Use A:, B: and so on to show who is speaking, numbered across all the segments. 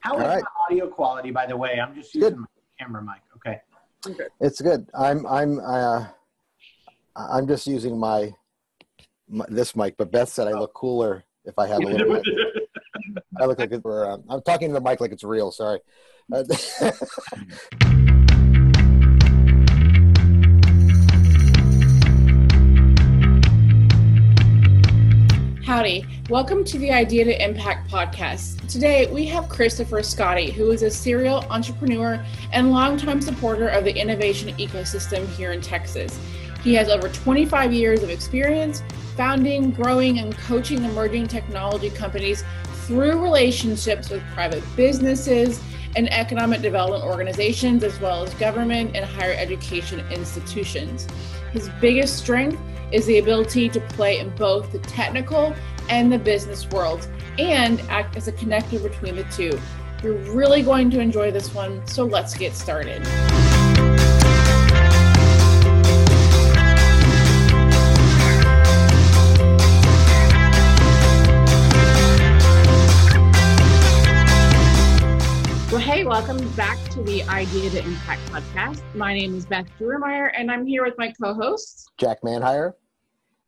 A: How is
B: right.
A: my audio quality, by the way? I'm just using my camera mic. Okay.
B: It's good. I'm I'm uh, I'm just using my, my this mic, but Beth said I look cooler if I have a little. mic. I look like it, or, um, I'm talking to the mic like it's real. Sorry. Uh,
C: Howdy. Welcome to the Idea to Impact podcast. Today, we have Christopher Scotty, who is a serial entrepreneur and longtime supporter of the innovation ecosystem here in Texas. He has over 25 years of experience founding, growing, and coaching emerging technology companies through relationships with private businesses and economic development organizations, as well as government and higher education institutions. His biggest strength is the ability to play in both the technical and the business worlds and act as a connector between the two. You're really going to enjoy this one, so let's get started. Hey, welcome back to the Idea to Impact podcast. My name is Beth Durmeyer, and I'm here with my co hosts.
B: Jack Manhire.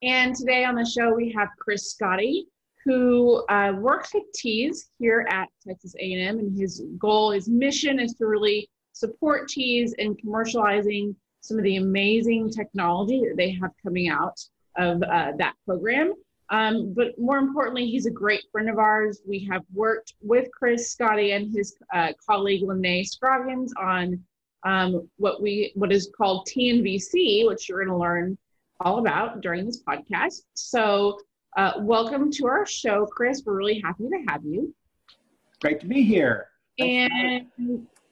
C: And today on the show, we have Chris Scotty, who uh, works with TEES here at Texas A&M, and his goal, his mission is to really support TEES in commercializing some of the amazing technology that they have coming out of uh, that program. Um, but more importantly, he's a great friend of ours. We have worked with Chris Scotty and his uh, colleague Lene Scroggins on um, what we what is called TNVC, which you're going to learn all about during this podcast. So, uh, welcome to our show, Chris. We're really happy to have you.
A: Great to be here.
C: And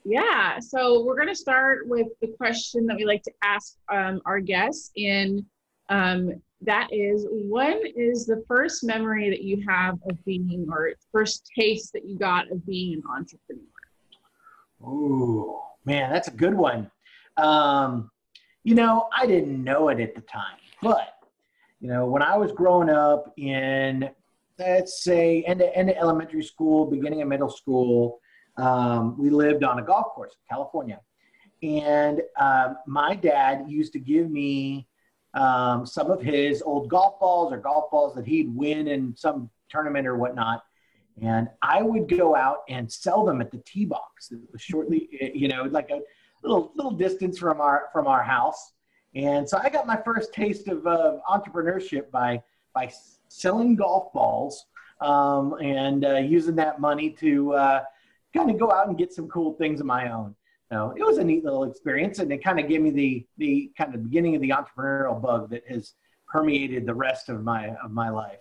C: yeah, so we're going to start with the question that we like to ask um, our guests. In um, that is, when is the first memory that you have of being, or first taste that you got of being an entrepreneur?
A: Ooh, man, that's a good one. Um, you know, I didn't know it at the time, but you know, when I was growing up in, let's say, end of, end of elementary school, beginning of middle school, um, we lived on a golf course in California, and um, my dad used to give me um, some of his old golf balls or golf balls that he'd win in some tournament or whatnot. And I would go out and sell them at the tee box. It was shortly, you know, like a little little distance from our from our house. And so I got my first taste of uh, entrepreneurship by by selling golf balls um, and uh, using that money to uh, kind of go out and get some cool things of my own. So it was a neat little experience, and it kind of gave me the the kind of beginning of the entrepreneurial bug that has permeated the rest of my of my life.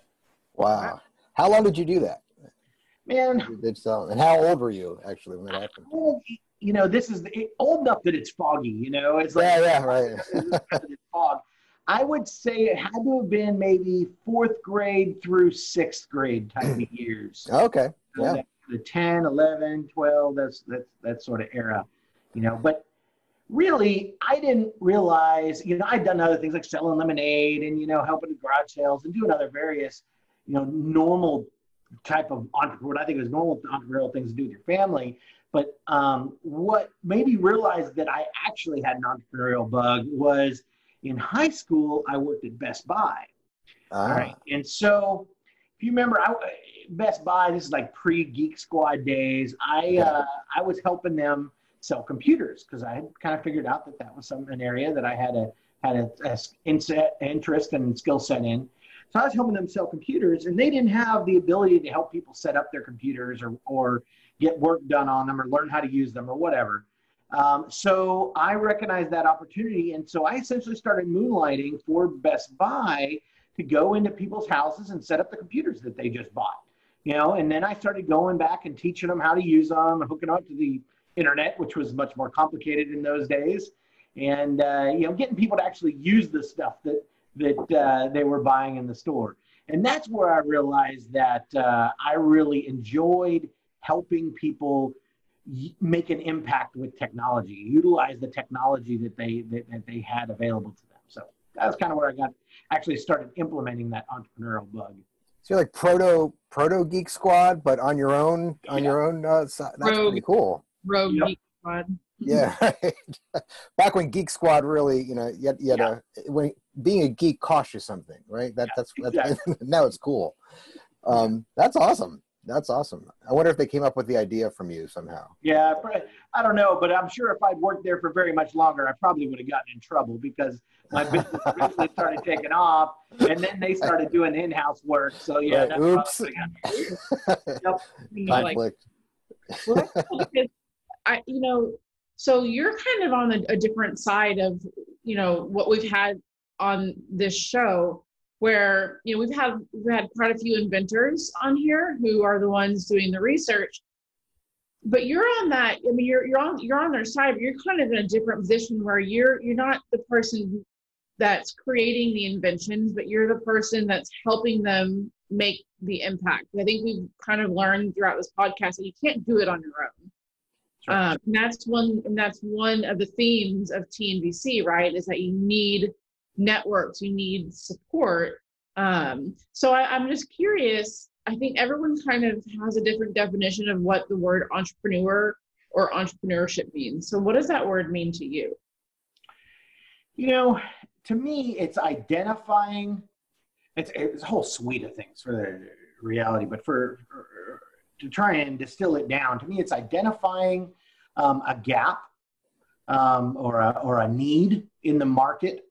B: Wow. How long did you do that?
A: Man,
B: You did so. And how old were you actually when that happened?
A: you know, this is the, old enough that it's foggy. You know, it's like
B: Yeah, yeah, right.
A: it's fog. I would say it had to have been maybe fourth grade through sixth grade type of years.
B: Okay.
A: So
B: Yeah.
A: The 10, 11, 12, that's, that's that sort of era, you know. But really, I didn't realize, you know, I'd done other things like selling lemonade and, you know, helping garage sales and doing other various, you know, normal type of entrepreneur. I think it was normal entrepreneurial things to do with your family. But um, what made me realize that I actually had an entrepreneurial bug was in high school, I worked at Best Buy.
B: Ah,
A: All right. And so, if you remember, I, Best Buy, this is like pre Geek Squad days. I uh, I was helping them sell computers because I had kind of figured out that that was some an area that I had a had a, a inset, interest and skill set in. So I was helping them sell computers, and they didn't have the ability to help people set up their computers or or get work done on them or learn how to use them or whatever. Um, so I recognized that opportunity, and so I essentially started moonlighting for Best Buy to go into people's houses and set up the computers that they just bought. You know, and then I started going back and teaching them how to use them, and hooking up to the internet, which was much more complicated in those days, and uh, you know, getting people to actually use the stuff that that uh, they were buying in the store. And that's where I realized that uh, I really enjoyed helping people y- make an impact with technology, utilize the technology that they that, that they had available to them. So that's kind of where I got actually started implementing that entrepreneurial bug.
B: So you're like proto proto Geek Squad, but on your own on
A: Yeah.
B: your own uh, side. That's
C: Rogue.
B: pretty cool.
C: Rogue
A: Yep.
C: Geek Squad.
B: Yeah, right. Back when Geek Squad really, you know, yet you had a when being a geek cost you something, right? That that's, that's now it's cool. Um, that's awesome. That's awesome. I wonder if they came up with the idea from you somehow.
A: Yeah, I don't know, but I'm sure if I'd worked there for very much longer, I probably would have gotten in trouble because my business really started taking off, and then they started doing in-house work. So yeah,
B: Right,
A: that's
B: oops.
A: probably got-
C: like,
B: Conflict.
C: well, that's cool because I, you know, so you're kind of on a, a different side of, you know, what we've had on this show, where you know we've had we've had quite a few inventors on here who are the ones doing the research. But you're on that. I mean, you're you're on you're on their side, but you're kind of in a different position where you're you're not the person that's creating the inventions, but you're the person that's helping them make the impact. I think we've kind of learned throughout this podcast that you can't do it on your own.
A: Sure.
C: Um, and that's one, and that's one of the themes of TNVC, right? Is that you need networks, you need support. Um, so I, I'm just curious. I think everyone kind of has a different definition of what the word entrepreneur or entrepreneurship means. So, what does that word mean to you?
A: You know, to me, it's identifying. It's, it's a whole suite of things for the reality, but for, for to try and distill it down, to me, it's identifying um, a gap um, or a or a need in the market,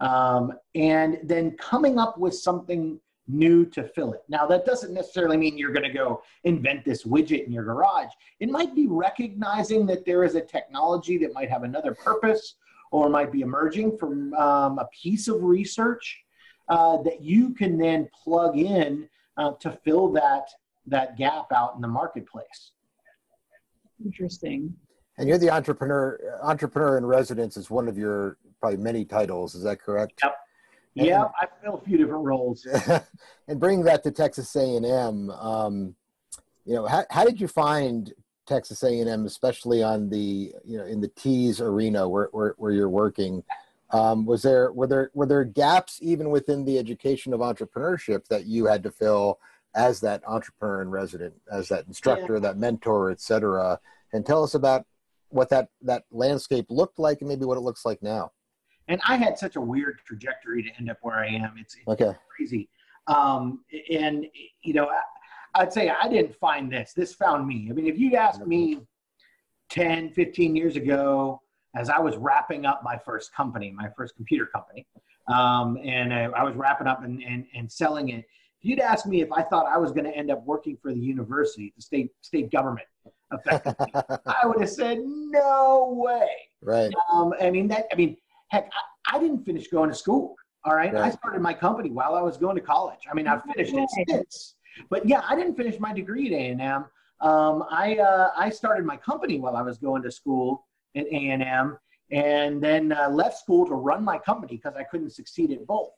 A: um, and then coming up with something new to fill it. Now, that doesn't necessarily mean you're going to go invent this widget in your garage. It might be recognizing that there is a technology that might have another purpose or might be emerging from um, a piece of research uh, that you can then plug in uh, to fill that that gap out in the marketplace.
C: Interesting.
B: And you're the entrepreneur entrepreneur in residence is one of your probably many titles. Is that correct?
A: Yep. Yeah, I fill a few different roles.
B: and bringing that to Texas A&M, um, you know, how, how did you find Texas A&M, especially on the you know in the TEES arena where where, where you're working? Um, was there were there were there gaps even within the education of entrepreneurship that you had to fill as that entrepreneur in resident, as that instructor, that mentor, et cetera? And tell us about what that that landscape looked like and maybe what it looks like now.
A: And I had such a weird trajectory to end up where I am. It's, it's
B: Okay.
A: crazy. Um, and, you know, I, I'd say I didn't find this. This found me. I mean, if you'd asked me 10, 15 years ago, as I was wrapping up my first company, my first computer company, um, and I, I was wrapping up and, and, and selling it, if you'd ask me if I thought I was going to end up working for the university, the state state government, effectively, I would have said no way.
B: right.
A: Um, I mean that. I mean, heck, I, I didn't finish going to school. All right? I started my company while I was going to college. I mean, I've finished it since, but yeah, I didn't finish my degree at A and M. Um, I uh, I started my company while I was going to school at A and M, and then uh, left school to run my company because I couldn't succeed at both.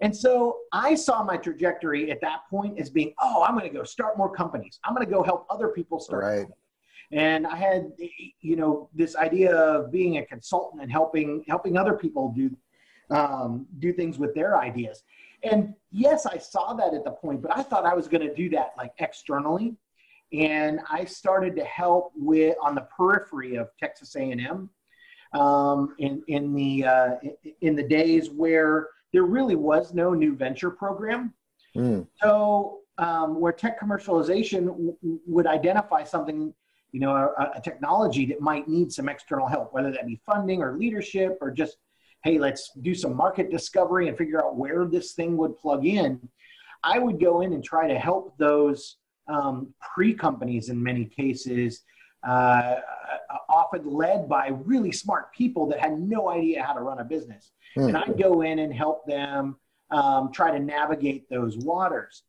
A: And so I saw my trajectory at that point as being, oh, I'm going to go start more companies. I'm going to go help other people start
B: Right.
A: and I had you know this idea of being a consultant and helping helping other people do um, do things with their ideas. And yes, I saw that at the point, but I thought I was going to do that like externally. And I started to help with on the periphery of Texas A&M um, in in the uh, in the days where there really was no new venture program.
B: Mm.
A: So um, where tech commercialization w- would identify something, you know, a, a technology that might need some external help, whether that be funding or leadership or just, hey, let's do some market discovery and figure out where this thing would plug in. I would go in and try to help those um, pre-companies in many cases, uh, often led by really smart people that had no idea how to run a business
B: Hmm.
A: and I'd go in and help them um, try to navigate those waters.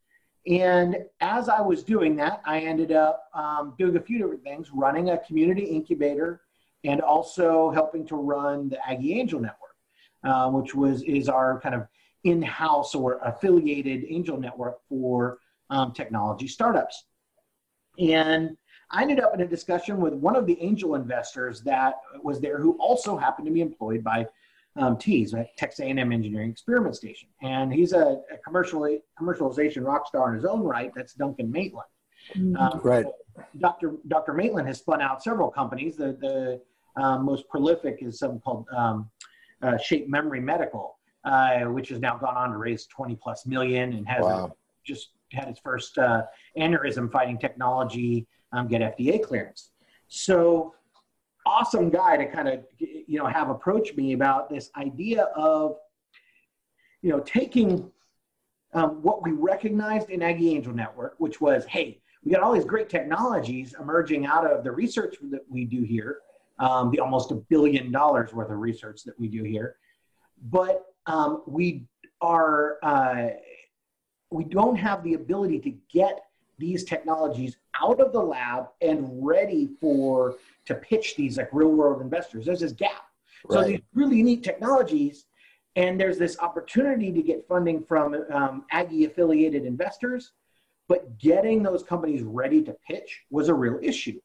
A: And as I was doing that, I ended up um, doing a few different things, running a community incubator, and also helping to run the Aggie Angel Network, uh, which was is our kind of in-house or affiliated angel network for um, technology startups. And I ended up in a discussion with one of the angel investors that was there, who also happened to be employed by um, TEES, right? Texas A&M Engineering Experiment Station, and he's a, a commercial commercialization rock star in his own right. That's Duncan Maitland.
B: Mm-hmm. Um, right.
A: Dr. Dr. Maitland has spun out several companies. The the um, most prolific is something called um, uh, Shape Memory Medical, uh, which has now gone on to raise 20 plus million and has wow. just had its first uh, aneurysm fighting technology um, get FDA clearance. So awesome guy to kind of you know have approached me about this idea of you know taking um, what we recognized in Aggie Angel Network, which was hey we got all these great technologies emerging out of the research that we do here, um, the almost a billion dollars worth of research that we do here, but um, we are uh, we don't have the ability to get these technologies out of the lab and ready for to pitch these like real world investors. There's this gap. Right. So these really neat technologies, and there's this opportunity to get funding from um, Aggie affiliated investors, but getting those companies ready to pitch was a real issue.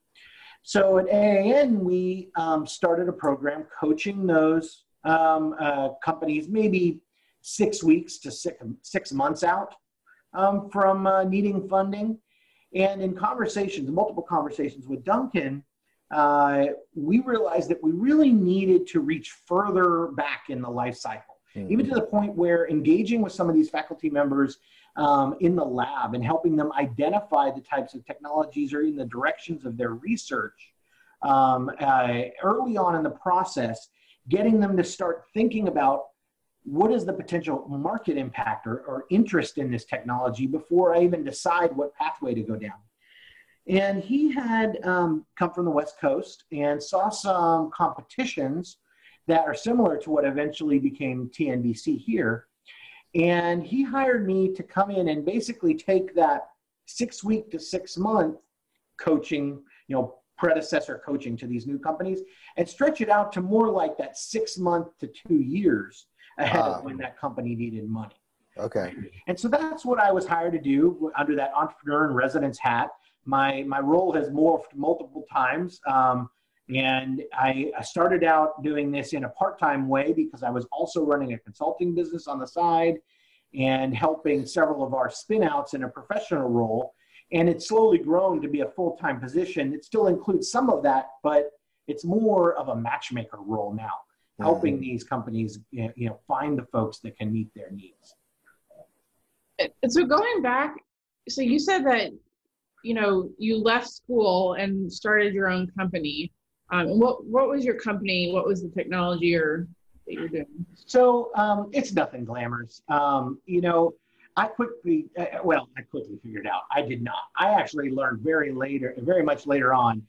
A: So at AAN, we um, started a program coaching those um, uh, companies maybe six weeks to six, six months out um, from uh, needing funding. And in conversations, multiple conversations with Duncan, uh, we realized that we really needed to reach further back in the life cycle, mm-hmm. even to the point where engaging with some of these faculty members um, in the lab and helping them identify the types of technologies or in the directions of their research um, uh, early on in the process, getting them to start thinking about what is the potential market impact or, or interest in this technology before I even decide what pathway to go down. And he had um, come from the West Coast and saw some competitions that are similar to what eventually became TNVC here. And he hired me to come in and basically take that six week to six month coaching, you know, predecessor coaching to these new companies and stretch it out to more like that six month to two years ahead of ah. when that company needed money.
B: Okay.
A: And so that's what I was hired to do under that entrepreneur in residence hat. My my role has morphed multiple times. Um, and I, I, started out doing this in a part-time way because I was also running a consulting business on the side and helping several of our spinouts in a professional role. And it's slowly grown to be a full-time position. It still includes some of that, but it's more of a matchmaker role now helping these companies you know find the folks that can meet their needs.
C: So going back so you said that you know you left school and started your own company. Um, and what what was your company? What was the technology or that you're doing?
A: So um, it's nothing glamorous. Um, you know i quickly uh, well i quickly figured out i did not. I actually learned very later very much later on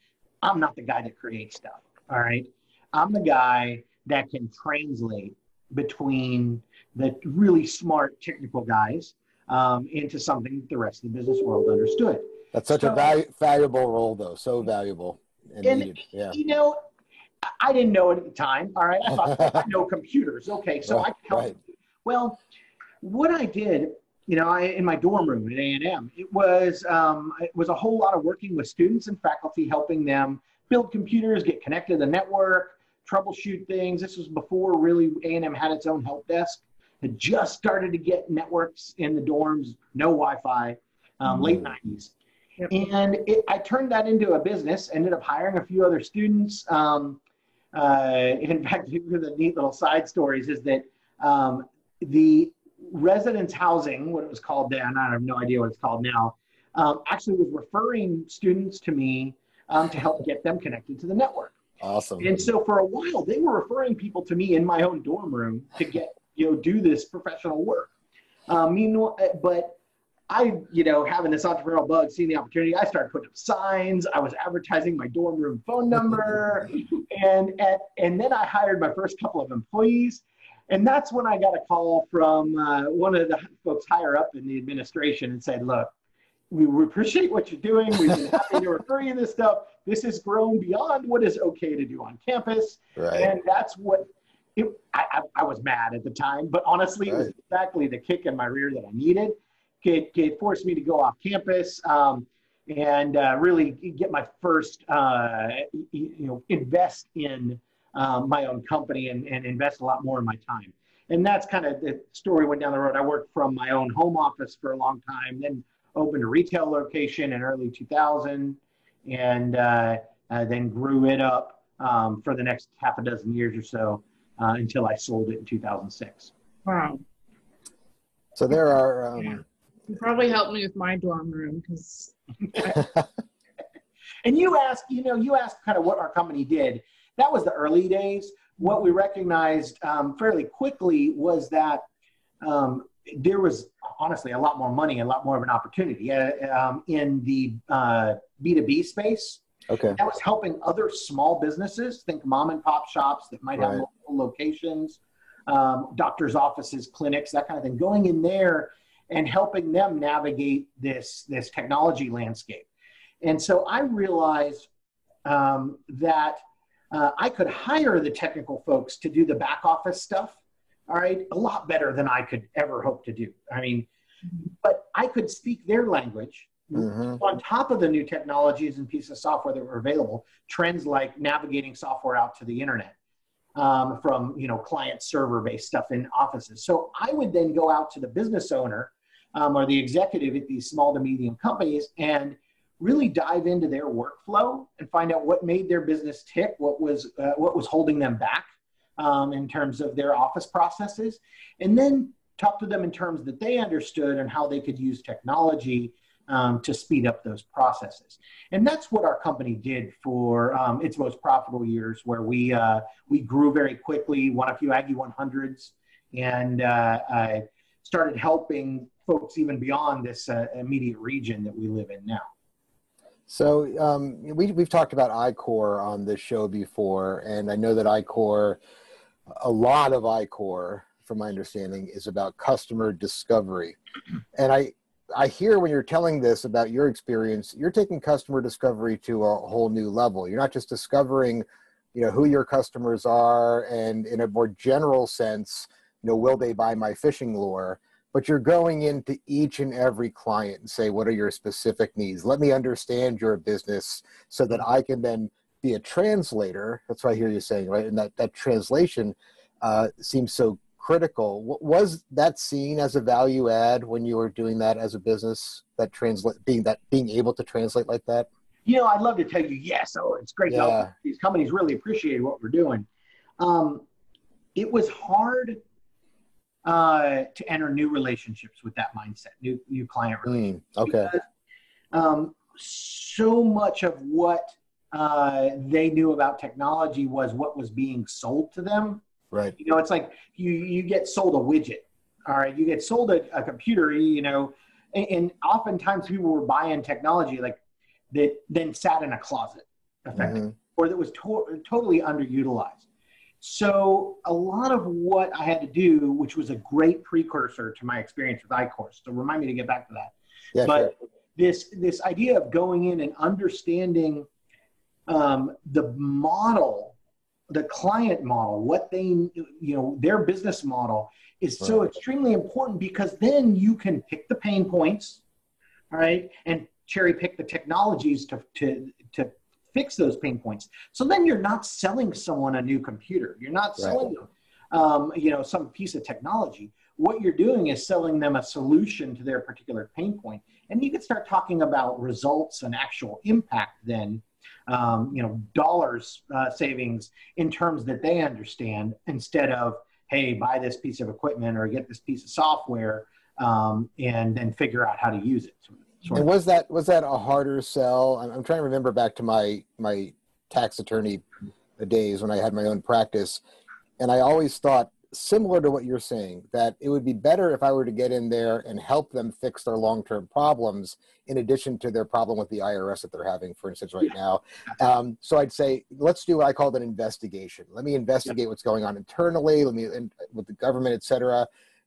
A: i'm not the guy that creates stuff all right? I'm the guy that can translate between the really smart technical guys um, into something the rest of the business world understood.
B: That's such so, a val- valuable role, though. So valuable and, and. Yeah.
A: You know, I didn't know it at the time. All right, I thought I know computers. Okay, so right, I can help. Right. Well, what I did, you know, I, in my dorm room at A and M, it was um, it was a whole lot of working with students and faculty, helping them build computers, get connected to the network, troubleshoot things. This was before really A&M had its own help desk. Had just started to get networks in the dorms, no Wi-Fi, um, late 90s. Yep. And it, I turned that into a business, ended up hiring a few other students. Um, uh, in fact, one of the neat little side stories is that um, the residence housing, what it was called then, I have no idea what it's called now, um, actually was referring students to me um, to help get them connected to the network.
B: Awesome.
A: And so for a while, they were referring people to me in my own dorm room to get, you know, do this professional work. Um, meanwhile, uh, but I, you know, having this entrepreneurial bug, seeing the opportunity, I started putting up signs. I was advertising my dorm room phone number, and at, and then I hired my first couple of employees, and that's when I got a call from uh, one of the folks higher up in the administration and said, "Look, we, we appreciate what you're doing. We've been happy to refer you this stuff. This has grown beyond what is okay to do on campus.
B: Right.
A: And that's what it, I, I, I, was mad at the time, but honestly, right. it was exactly the kick in my rear that I needed. It, it forced me to go off campus um, and uh, really get my first, uh, you know, invest in um, my own company and, and invest a lot more in my time. And that's kind of the story went down the road. I worked from my own home office for a long time, then opened a retail location in early 2000, and uh, uh, then grew it up um, for the next half a dozen years or so uh, until I sold it in 2006.
C: Wow.
B: So there are. Um,
C: yeah. You probably helped me with my dorm room because.
A: and you asked, you know, you asked kind of what our company did. That was the early days. What we recognized um, fairly quickly was that um, there was honestly a lot more money, a lot more of an opportunity uh, um, in the uh, B2B space.
B: Okay.
A: That was helping other small businesses, think mom and pop shops that might have multiple locations, um, doctors' offices, clinics, that kind of thing, going in there and helping them navigate this, this technology landscape. And so I realized um, that uh, I could hire the technical folks to do the back office stuff, all right, a lot better than I could ever hope to do. I mean, but I could speak their language
B: Mhm.
A: on top of the new technologies and pieces of software that were available, trends like navigating software out to the internet um, from you know client server based stuff in offices. So I would then go out to the business owner um, or the executive at these small to medium companies and really dive into their workflow and find out what made their business tick, what was uh, what was holding them back um, in terms of their office processes, and then talk to them in terms that they understood and how they could use technology um, to speed up those processes. And that's what our company did for um, its most profitable years, where we uh, we grew very quickly, won a few Aggie 100s, and uh, uh, started helping folks even beyond this uh, immediate region that we live in now.
B: So um, we we've talked about I-Corps on this show before, and I know that I-Corps, a lot of I-Corps, from my understanding, is about customer discovery. And I I hear when you're telling this about your experience, you're taking customer discovery to a whole new level. You're not just discovering, you know, who your customers are, and in a more general sense, you know, will they buy my fishing lure? but you're going into each and every client and say what are your specific needs let me understand your business so that i can then be a translator that's what i hear you saying right and that that translation uh, seems so critical was that seen as a value add when you were doing that as a business that translate being that being able to translate like that
A: You know, I'd love to tell you yes. Oh, it's great.
B: Yeah.
A: These companies really appreciate what we're doing. Um, it was hard uh, to enter new relationships with that mindset, new new client relationships.
B: Mm, okay
A: because, um, so much of what uh, they knew about technology was what was being sold to them.
B: right
A: You know, it's like you you get sold a widget. All right, you get sold a, a computer. You know, and, and oftentimes people were buying technology like that, then sat in a closet, effectively,
B: Mhm.
A: or that was to- totally underutilized. So a lot of what I had to do, which was a great precursor to my experience with I-Corps, so remind me to get back to that
B: yeah
A: but
B: sure.
A: this this idea of going in and understanding um, the model the client model what they you know their business model is so extremely important because then you can pick the pain points all right and cherry pick the technologies to to to fix those pain points. So then you're not selling someone a new computer. You're not
B: Right.
A: selling them um, you know some piece of technology. What you're doing is selling them a solution to their particular pain point. And you can start talking about results and actual impact then um, you know dollars uh, savings in terms that they understand instead of hey buy this piece of equipment or get this piece of software um, and then figure out how to use it. Sort of,
B: was that was that a harder sell? I'm, I'm trying to remember back to my my tax attorney days when I had my own practice, and I always thought similar to what you're saying that it would be better if I were to get in there and help them fix their long term problems in addition to their problem with the IRS that they're having, for instance, right now. Um, so I'd say let's do what I called an investigation. Let me investigate what's going on internally. Let me and with the government, et cetera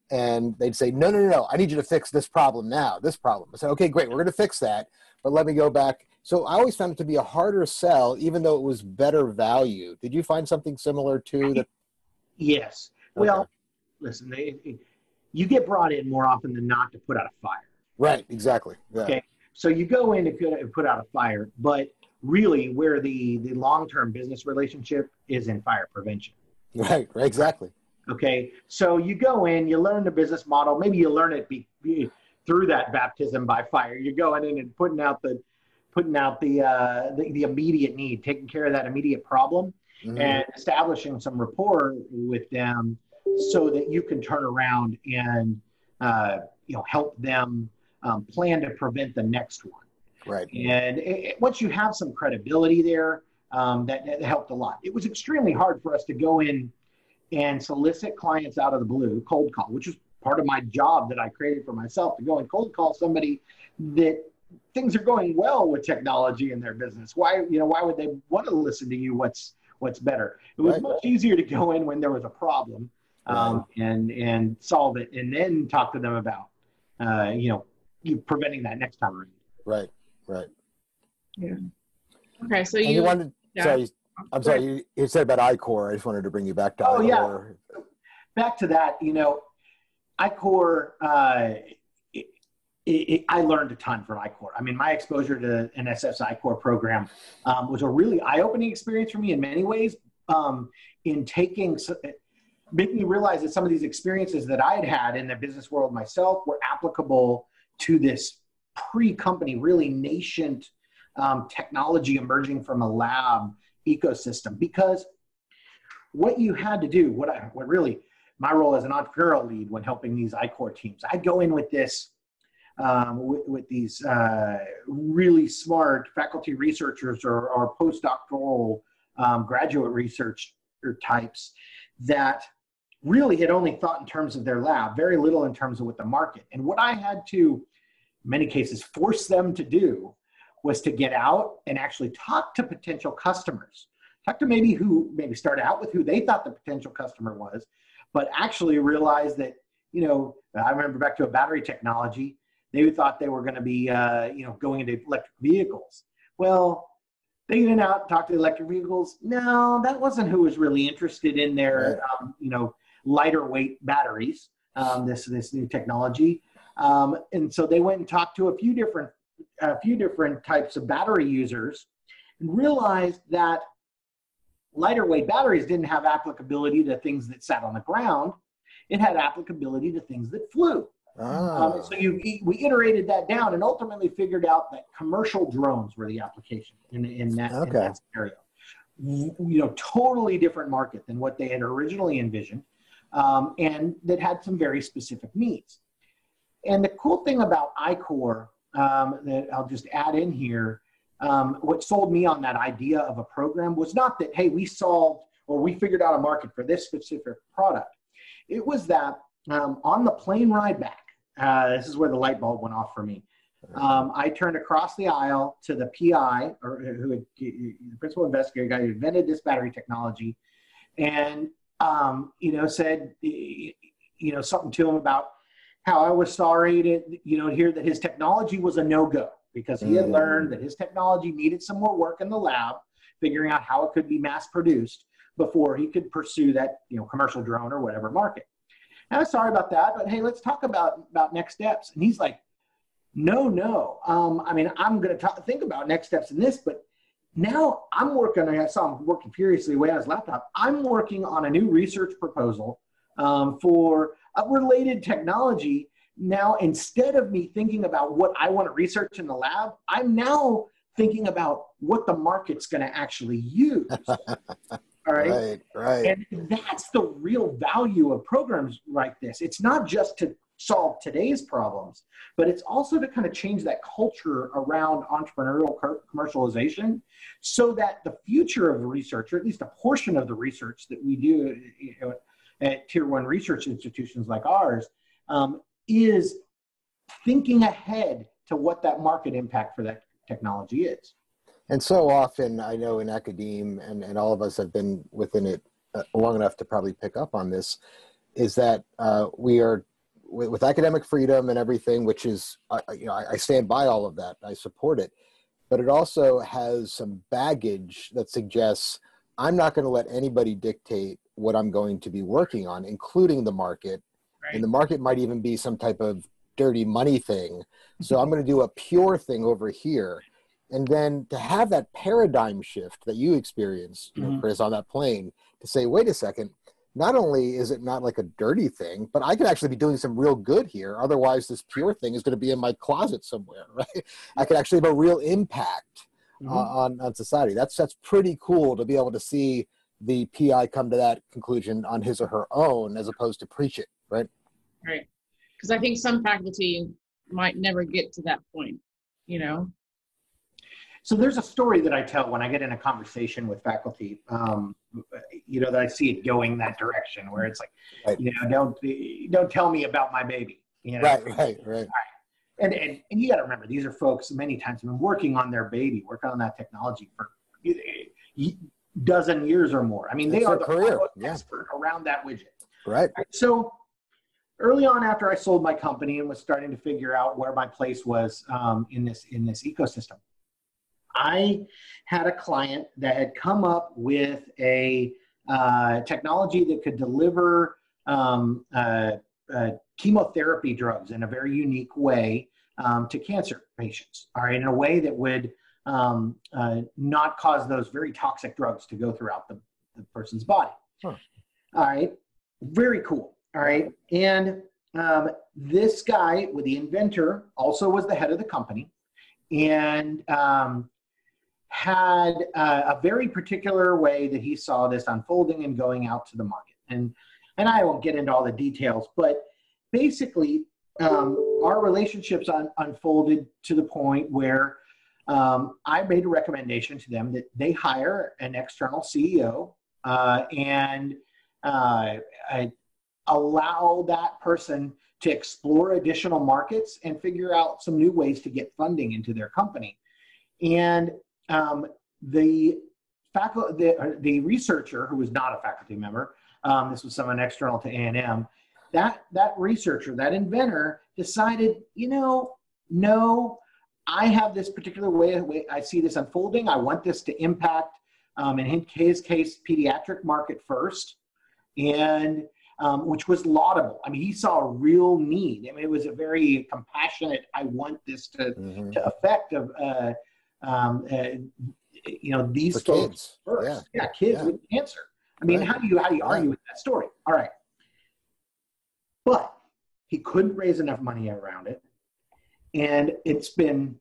B: and they'd say, no, no, no, no, I need you to fix this problem now, this problem. I said, okay, great, we're going to fix that, but let me go back. So I always found it to be a harder sell, even though it was better value. Did you find something similar to that?
A: yes well listen they, you get brought in more often than not to put out a fire
B: Right, exactly. Yeah.
A: Okay. So you go in to put, out a fire, but really where the the long-term business relationship is in fire prevention.
B: Right, right, exactly.
A: Okay, so you go in, you learn the business model. Maybe you learn it be, be, through that baptism by fire. You're going in and putting out the putting out the uh, the, the immediate need, taking care of that immediate problem, mm-hmm. and establishing some rapport with them, so that you can turn around and uh, you know help them um, plan to prevent the next one.
B: Right.
A: And it, it, once you have some credibility there, um, that, that helped a lot. It was extremely hard for us to go in and solicit clients out of the blue, cold call, which was part of my job that I created for myself to go and cold call somebody that things are going well with technology in their business. Why, you know, why would they want to listen to you? What's what's better? It was right. much easier to go in when there was a problem um, right. and and solve it, and then talk to them about, uh, you know, you preventing that next time around.
B: Right. Right.
C: Yeah. Okay. So you, you,
B: wanted. Yeah. Sorry, I'm sorry. You, you, said about I-Corps. I just wanted to bring you back to.
A: Oh I-Corps. yeah. Back to that. You know, I-Corps. Uh, it, it, I learned a ton from I-Corps. I mean, my exposure to NSF's I-Corps program um, was a really eye-opening experience for me in many ways. Um, in taking, making me realize that some of these experiences that I had had in the business world myself were applicable to this pre-company, really nascent um, technology emerging from a lab ecosystem. Because what you had to do, what I, what really my role as an entrepreneurial lead when helping these I-Corps teams, I'd go in with this, um, with, with, these uh, really smart faculty researchers or, or postdoctoral um, graduate research types that really had only thought in terms of their lab, very little in terms of what the market. And what I had to in many cases force them to do was to get out and actually talk to potential customers. Talk to maybe who maybe start out with who they thought the potential customer was but actually realize that you know i remember back to a battery technology they thought they were going to be uh, you know going into electric vehicles. Well they went out and talked to electric vehicles. No that wasn't who was really interested in their um, you know lighter weight batteries um, this this new technology um, and so they went and talked to a few different a few different types of battery users and realized that lighter weight batteries didn't have applicability to things that sat on the ground. It had applicability to things that flew. Ah. Um, so you, we iterated that down and ultimately figured out that commercial drones were the application in, in, that, okay. in that scenario. You know, totally different market than what they had originally envisioned, um, and that had some very specific needs. And the cool thing about I-Corps um, that I'll just add in here, um, what sold me on that idea of a program was not that, hey, we solved or we figured out a market for this specific product. It was that um, on the plane ride back, uh, this is where the light bulb went off for me. Um, I turned across the aisle to the PI, or who had, the principal investigator, guy who invented this battery technology, and um, you know said, you know, something to him about how I was sorry to, you know, hear that his technology was a no-go because he had mm. learned that his technology needed some more work in the lab, figuring out how it could be mass produced before he could pursue that, you know, commercial drone or whatever market. And I'm sorry about that, but hey, let's talk about about next steps. And he's like, no, no. Um, I mean, I'm going to think about next steps in this, but now I'm working. I saw him working furiously away on his laptop. I'm working on a new research proposal um, for a related technology. Now, instead of me thinking about what I want to research in the lab, I'm now thinking about what the market's going to actually use. All right.
B: Right, right.
A: And that's the real value of programs like this. It's not just to solve today's problems, but it's also to kind of change that culture around entrepreneurial commercialization so that the future of research, or at least a portion of the research that we do at tier one research institutions like ours um, is thinking ahead to what that market impact for that technology is.
B: And so often, I know in academe, and, and all of us have been within it uh, long enough to probably pick up on this, is that uh, we are with, with, academic freedom and everything, which is, uh, you know, I, I stand by all of that. I support it, but it also has some baggage that suggests I'm not going to let anybody dictate what I'm going to be working on, including the market. Right. And the market might even be some type of dirty money thing. So I'm going to do a pure thing over here. and then to have that paradigm shift that you experienced, you know,
A: Mhm.
B: Chris, on that plane, to say, wait a second, not only is it not like a dirty thing, but I can actually be doing some real good here. Otherwise, this pure thing is going to be in my closet somewhere, right? I could actually have a real impact
A: Mhm.
B: uh, on on society. That's that's pretty cool to be able to see the PI come to that conclusion on his or her own, as opposed to preach it, right?
C: Right. Because I think some faculty might never get to that point, you know?
A: So there's a story that I tell when I get in a conversation with faculty, um, you know, that I see it going that direction where it's like,
B: Right.
A: you know, don't don't tell me about my baby, you know.
B: Right, right, right.
A: And and, and you got to remember, these are folks many times have been working on their baby, working on that technology for dozen years or more. I mean, they
B: It's
A: are the
B: career, yeah.
A: expert around that widget.
B: Right.
A: So early on, after I sold my company and was starting to figure out where my place was um, in this in this ecosystem, I had a client that had come up with a uh, technology that could deliver um, uh, uh, chemotherapy drugs in a very unique way um, to cancer patients. All right, in a way that would um, uh, not cause those very toxic drugs to go throughout the, the person's body.
B: Huh.
A: All right, very cool. All right, and um, this guy, with the inventor, also was the head of the company, and um, had uh, a very particular way that he saw this unfolding and going out to the market. And and I won't get into all the details, but basically, um, our relationships un- unfolded to the point where um, I made a recommendation to them that they hire an external CEO uh, and uh, allow that person to explore additional markets and figure out some new ways to get funding into their company. And um, the faculty, the, the researcher who was not a faculty member, um, this was someone external to A&M, that, that researcher, that inventor decided, you know, no, I have this particular way, way I see this unfolding. I want this to impact, um, in his case, pediatric market first, and um, which was laudable. I mean, he saw a real need. I mean, it was a very compassionate. I want this to
B: Mhm.
A: to affect of uh, um, uh, you know these folks
B: kids.
A: first.
B: Yeah.
A: Yeah, kids
B: Yeah.
A: with cancer. I mean,
B: Right.
A: how do you how do you argue
B: Right.
A: with that story? All right, but he couldn't raise enough money around it, and it's been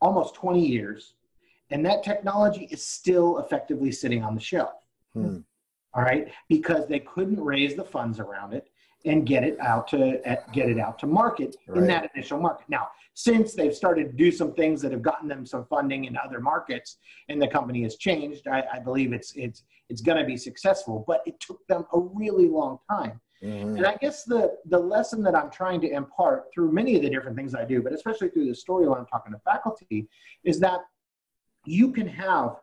A: almost 20 years, and that technology is still effectively sitting on the shelf.
B: Hmm.
A: All right, because they couldn't raise the funds around it and get it out to get it out to market in that initial market. Now, since they've started to do some things that have gotten them some funding in other markets, and the company has changed, I, I believe it's it's it's going to be successful. But it took them a really long time.
B: Mhm.
A: And I guess the the lesson that I'm trying to impart through many of the different things I do, but especially through the story when I'm talking to faculty, is that you can have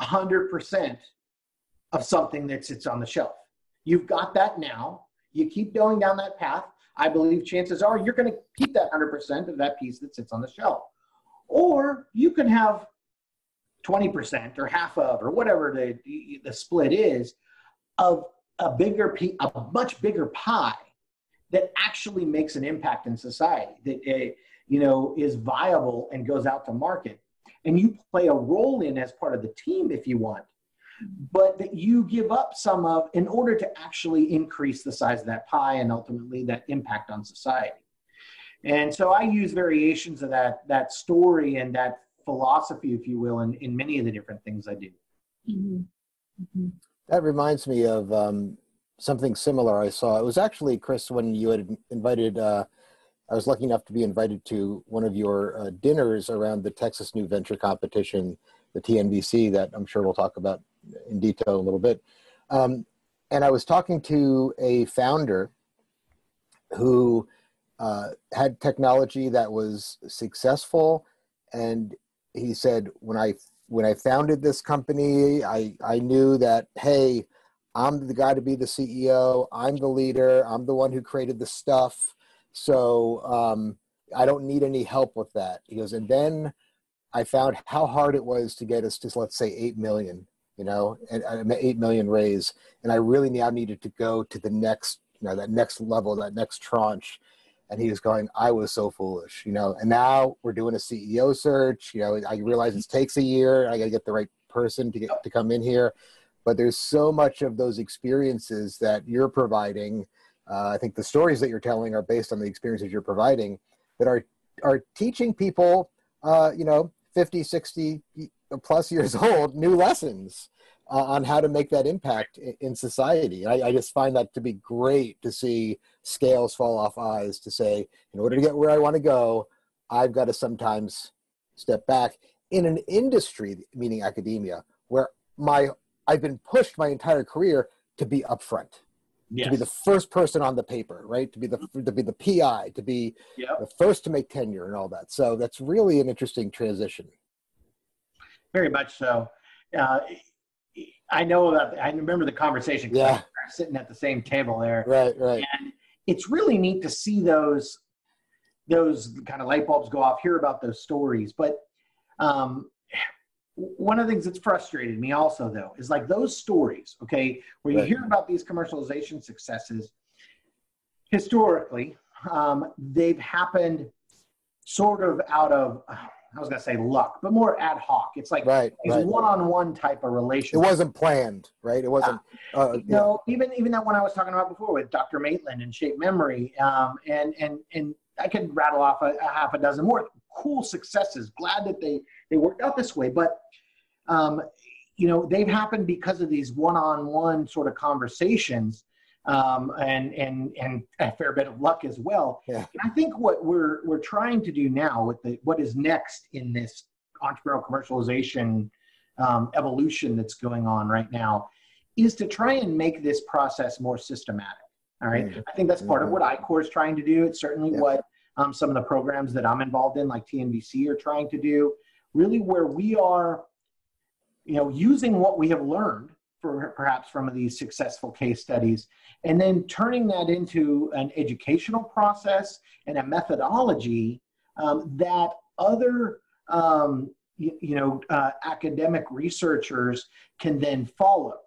A: 100% of something that sits on the shelf. You've got that now. You keep going down that path. I believe chances are you're going to keep that 100% of that piece that sits on the shelf. Or you can have 20% or half of, or whatever the, the split is, of a bigger, a much bigger pie that actually makes an impact in society, that uh, you know is viable and goes out to market, and you play a role in as part of the team if you want, but that you give up some of in order to actually increase the size of that pie and ultimately that impact on society. And so I use variations of that that story and that philosophy, if you will, in, in many of the different things I do.
C: Mhm. Mhm.
B: That reminds me of um, something similar I saw. It was actually, Chris, when you had invited, uh, I was lucky enough to be invited to one of your uh, dinners around the Texas New Venture Competition, the TNVC, that I'm sure we'll talk about in detail a little bit. Um, and I was talking to a founder who uh, had technology that was successful. And he said, when I when I founded this company, I, I knew that, hey, I'm the guy to be the CEO. I'm the leader. I'm the one who created the stuff. So um, I don't need any help with that. He goes, and then I found how hard it was to get us to, let's say, 8 million, you know, and, and 8 million raise. And I really now needed to go to the next, you know, that next level, that next tranche. and he was going, I was so foolish, you know. And now we're doing a CEO search. You know, I realize it takes a year. I got to get the right person to get to come in here. But there's so much of those experiences that you're providing. Uh, I think the stories that you're telling are based on the experiences you're providing that are are teaching people, uh, you know, 50, 60 plus years old, new lessons uh, on how to make that impact in, in society. I, I, just find that to be great to see scales fall off eyes to say, in order to get where I want to go, I've got to sometimes step back in an industry, meaning academia, where my I've been pushed my entire career to be upfront. Yes. To be the first person on the paper, right? To be the to be the PI, to be yep. the first to make tenure and all that. So that's really an interesting transition.
A: Very much so. Uh, I know about. I remember the conversation.
B: Yeah,
A: sitting at the same table there.
B: Right, right.
A: And it's really neat to see those those kind of light bulbs go off. Hear about those stories, but um, one of the things that's frustrated me also though is like those stories. Okay, where you right. hear about these commercialization successes. Historically, um, they've happened sort of out of I was going to say luck, but more ad hoc. It's like
B: right,
A: it's
B: right.
A: one-on-one type of relationship.
B: It wasn't planned, right? It wasn't.
A: Uh, uh, no, yeah. even even that one I was talking about before with Dr. Maitland and Shape Memory, um, and and and I could rattle off a, a, half a dozen more cool successes. Glad that they they worked out this way, but um, you know they've happened because of these one-on-one sort of conversations um, and and and a fair bit of luck as well.
B: Yeah.
A: I think what we're we're trying to do now with the what is next in this entrepreneurial commercialization um, evolution that's going on right now is to try and make this process more systematic. All right? mm-hmm. I think that's part mm-hmm. of what I-Corps is trying to do. It's certainly yeah. what um, some of the programs that I'm involved in, like TNVC, are trying to do. Really, where we are, you know, using what we have learned for perhaps from these successful case studies, and then turning that into an educational process and a methodology um, that other um, you, you, know uh, academic researchers can then follow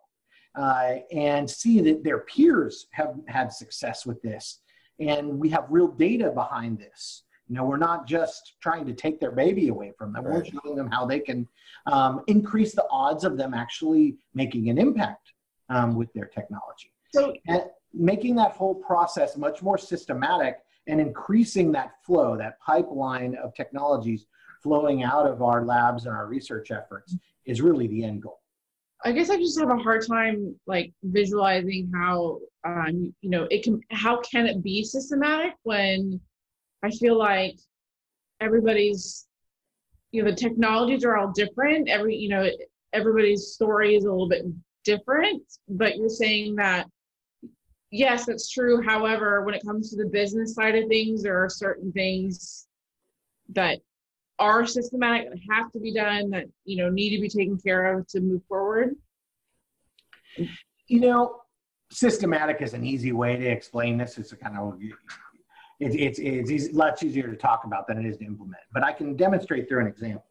A: uh, and see that their peers have had success with this, and we have real data behind this. You know, we're not just trying to take their baby away from them. Right. We're showing them how they can um, increase the odds of them actually making an impact um, with their technology. So, and making that whole process much more systematic and increasing that flow, that pipeline of technologies flowing out of our labs and our research efforts is really the end goal.
C: I guess I just have a hard time like visualizing how um, you know it can how can it be systematic when I feel like everybody's, you know, the technologies are all different. Every, you know, everybody's story is a little bit different, but you're saying that, yes, that's true. However, when it comes to the business side of things, there are certain things that are systematic that have to be done that, you know, need to be taken care of to move forward.
A: You know, systematic is an easy way to explain this. It's a kind of it's, it's, it's much easier to talk about than it is to implement. But I can demonstrate through an example.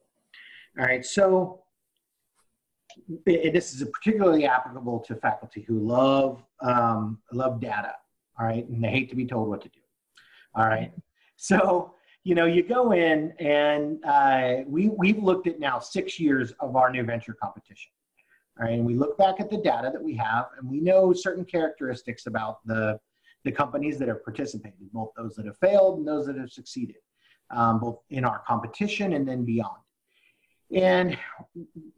A: All right, so this is particularly applicable to faculty who love um, love data. All right, and they hate to be told what to do. All right, so you know you go in and uh, we we've looked at now six years of our new venture competition. All right, and we look back at the data that we have, and we know certain characteristics about the the companies that have participated, both those that have failed and those that have succeeded, um, both in our competition and then beyond. And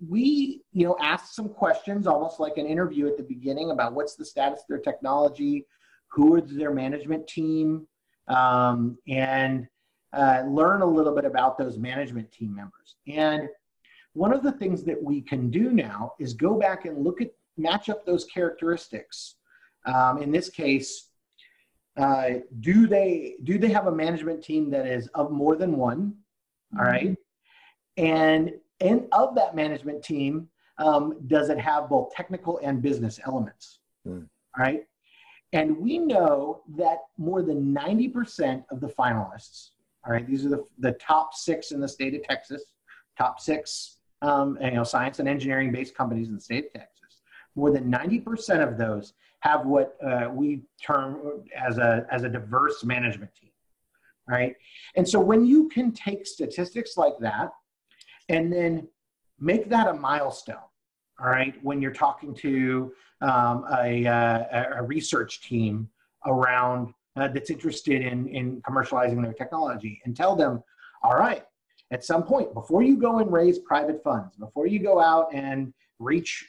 A: we, you know, asked some questions, almost like an interview at the beginning about what's the status of their technology, who is their management team, um, and uh, learn a little bit about those management team members. And one of the things that we can do now is go back and look at match up those characteristics. Um, in this case, uh, do they do they have a management team that is of more than one? All mm-hmm. right. And and of that management team um, does it have both technical and business elements? Mm. all right. And we know that more than 90% of the finalists all right these are the, the top six in the state of texas top six um, you know science and engineering based companies in the state of texas. More than 90% of those have what uh, we term as a as a diverse management team. right? And so when you can take statistics like that and then make that a milestone, all right, when you're talking to um, a, a, a, research team around uh, that's interested in, in commercializing their technology and tell them, all right, at some point, before you go and raise private funds, before you go out and reach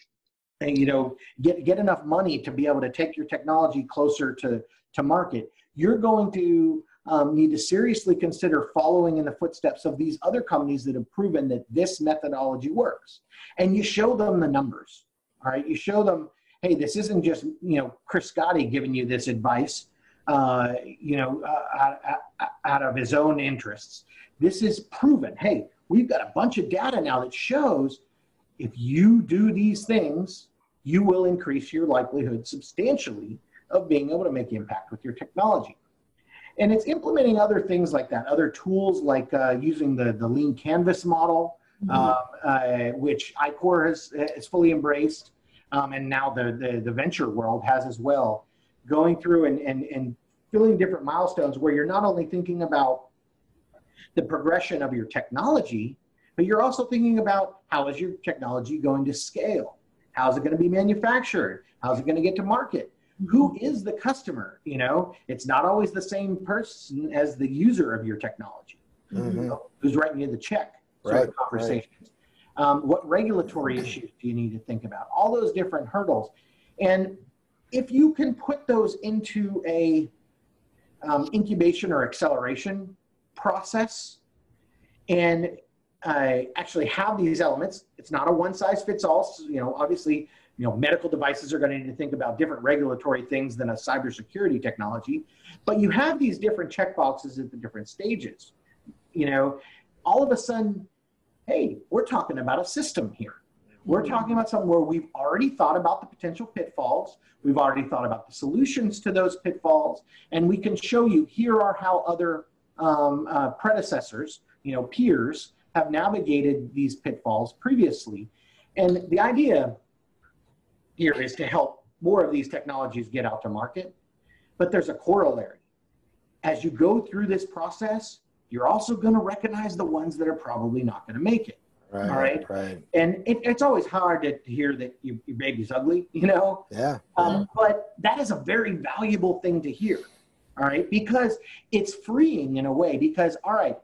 A: you know get get enough money to be able to take your technology closer to to market you're going to um, need to seriously consider following in the footsteps of these other companies that have proven that this methodology works. And you show them the numbers. All right, you show them, hey, this isn't just you know Chris Scotti giving you this advice, uh, you know, uh, out, out of his own interests. This is proven. Hey, we've got a bunch of data now that shows if you do these things, you will increase your likelihood substantially of being able to make impact with your technology. And it's implementing other things like that, other tools like uh, using the, the lean canvas model, mm-hmm. uh, uh, which I-Corps has, has fully embraced, um, and now the, the, the, venture world has as well, going through and, and, and filling different milestones where you're not only thinking about the progression of your technology, but you're also thinking about how is your technology going to scale? How's it going to be manufactured? How's it going to get to market? who is the customer you know it's not always the same person as the user of your technology mm-hmm. you know, who's writing you the check right, conversations right. um, what regulatory issues do you need to think about all those different hurdles and if you can put those into a um, incubation or acceleration process and uh, actually have these elements it's not a one size fits all so, you know obviously you know, medical devices are going to need to think about different regulatory things than a cybersecurity technology. But you have these different checkboxes at the different stages. You know, all of a sudden, hey, we're talking about a system here. We're mm-hmm. talking about something where we've already thought about the potential pitfalls. We've already thought about the solutions to those pitfalls, and we can show you here are how other um, uh, predecessors, you know, peers, have navigated these pitfalls previously. And the idea here is to help more of these technologies get out to market. But there's a corollary. As you go through this process, you're also going to recognize the ones that are probably not going to make it. Right, all right. Right. And it, it's always hard to, to hear that your, your, baby's ugly, you know?
B: Yeah.
A: Um, but that is a very valuable thing to hear. All right. Because it's freeing in a way, because, all right,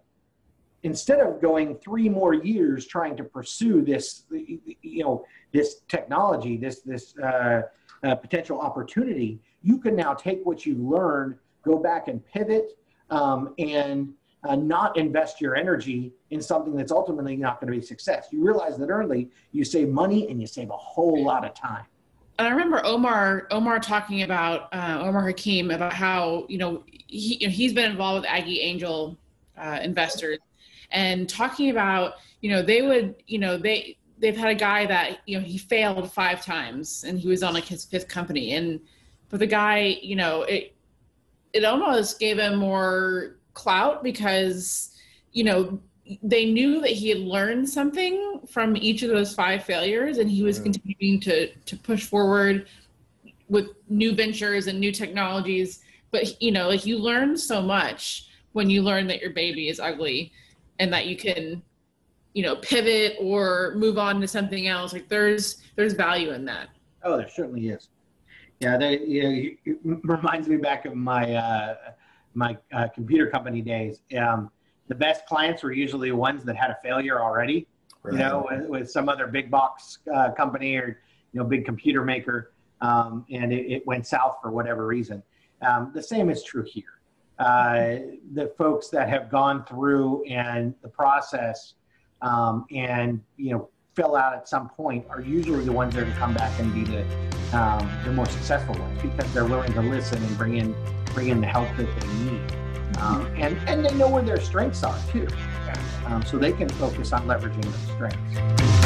A: instead of going three more years trying to pursue this, you know, this technology, this this uh, uh, potential opportunity, you can now take what you learned, go back and pivot, um, and uh, not invest your energy in something that's ultimately not going to be success. You realize that early, you save money and you save a whole lot of time.
C: And I remember Omar Omar talking about uh, Omar Hakim about how you know he you know, he's been involved with Aggie Angel uh, investors and talking about you know they would you know they they've had a guy that you know he failed five times and he was on like his fifth company. And but the guy you know it it almost gave him more clout because you know they knew that he had learned something from each of those five failures and he was mm. continuing to to push forward with new ventures and new technologies. But you know like you learn so much when you learn that your baby is ugly and that you can you know pivot or move on to something else like there's there's value in that.
A: Oh there certainly is. Yeah that you know, it reminds me back of my uh, my uh, computer company days. Um, the best clients were usually ones that had a failure already right. you know with, with, some other big box uh, company or you know big computer maker um, and it, it, went south for whatever reason. Um, the same is true here uh, the folks that have gone through and the process um, and you know fill out at some point are usually the ones that come back and be the um, the more successful ones because they're willing to listen and bring in bring in the help that they need. Um, and and they know where their strengths are too. Um, so they can focus on leveraging those strengths